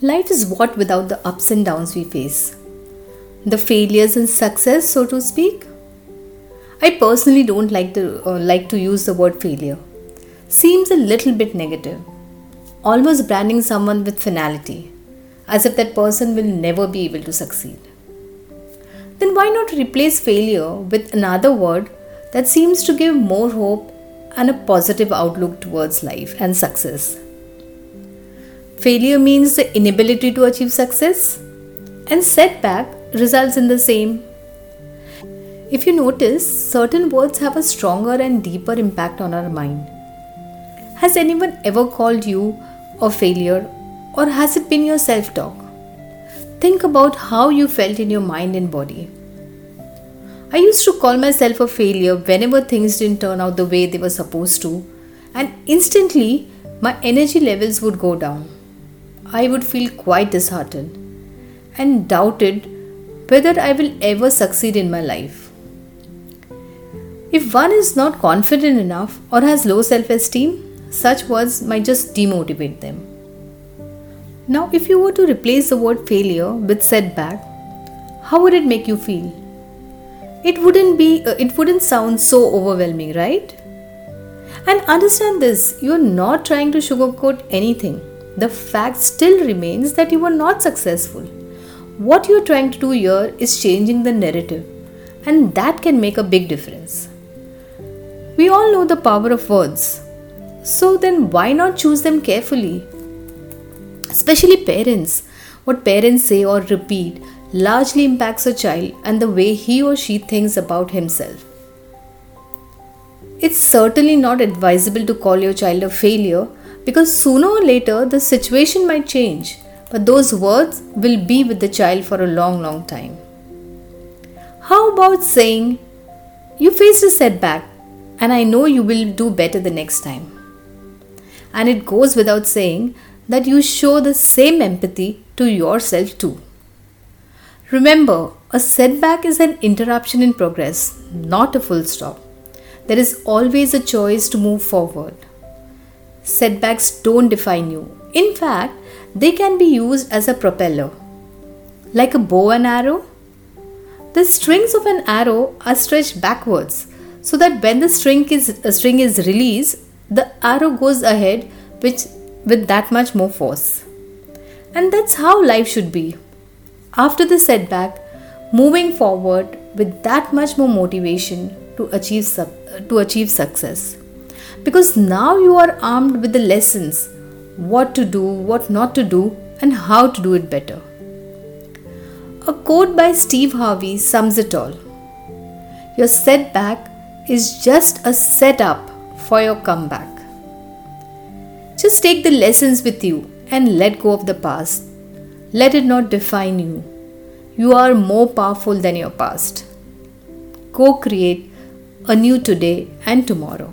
Life is what without the ups and downs we face. The failures and success, so to speak. I personally don't like to uh, like to use the word failure. Seems a little bit negative, almost branding someone with finality, as if that person will never be able to succeed. Then why not replace failure with another word that seems to give more hope and a positive outlook towards life and success? Failure means the inability to achieve success, and setback results in the same. If you notice, certain words have a stronger and deeper impact on our mind. Has anyone ever called you a failure, or has it been your self talk? Think about how you felt in your mind and body. I used to call myself a failure whenever things didn't turn out the way they were supposed to, and instantly my energy levels would go down. I would feel quite disheartened and doubted whether I will ever succeed in my life. If one is not confident enough or has low self esteem, such words might just demotivate them. Now, if you were to replace the word failure with setback, how would it make you feel? It wouldn't be uh, it wouldn't sound so overwhelming, right? And understand this, you're not trying to sugarcoat anything the fact still remains that you were not successful. What you're trying to do here is changing the narrative, and that can make a big difference. We all know the power of words, so then why not choose them carefully? Especially parents. What parents say or repeat largely impacts a child and the way he or she thinks about himself. It's certainly not advisable to call your child a failure because sooner or later the situation might change, but those words will be with the child for a long, long time. How about saying, You faced a setback, and I know you will do better the next time? And it goes without saying that you show the same empathy to yourself too. Remember, a setback is an interruption in progress, not a full stop. There is always a choice to move forward. Setbacks don't define you. In fact, they can be used as a propeller. Like a bow and arrow, the strings of an arrow are stretched backwards so that when the string is, uh, string is released, the arrow goes ahead which, with that much more force. And that's how life should be. After the setback, moving forward with that much more motivation to achieve, to achieve success because now you are armed with the lessons what to do, what not to do, and how to do it better. A quote by Steve Harvey sums it all Your setback is just a setup for your comeback. Just take the lessons with you and let go of the past. Let it not define you. You are more powerful than your past. Co create a new today and tomorrow.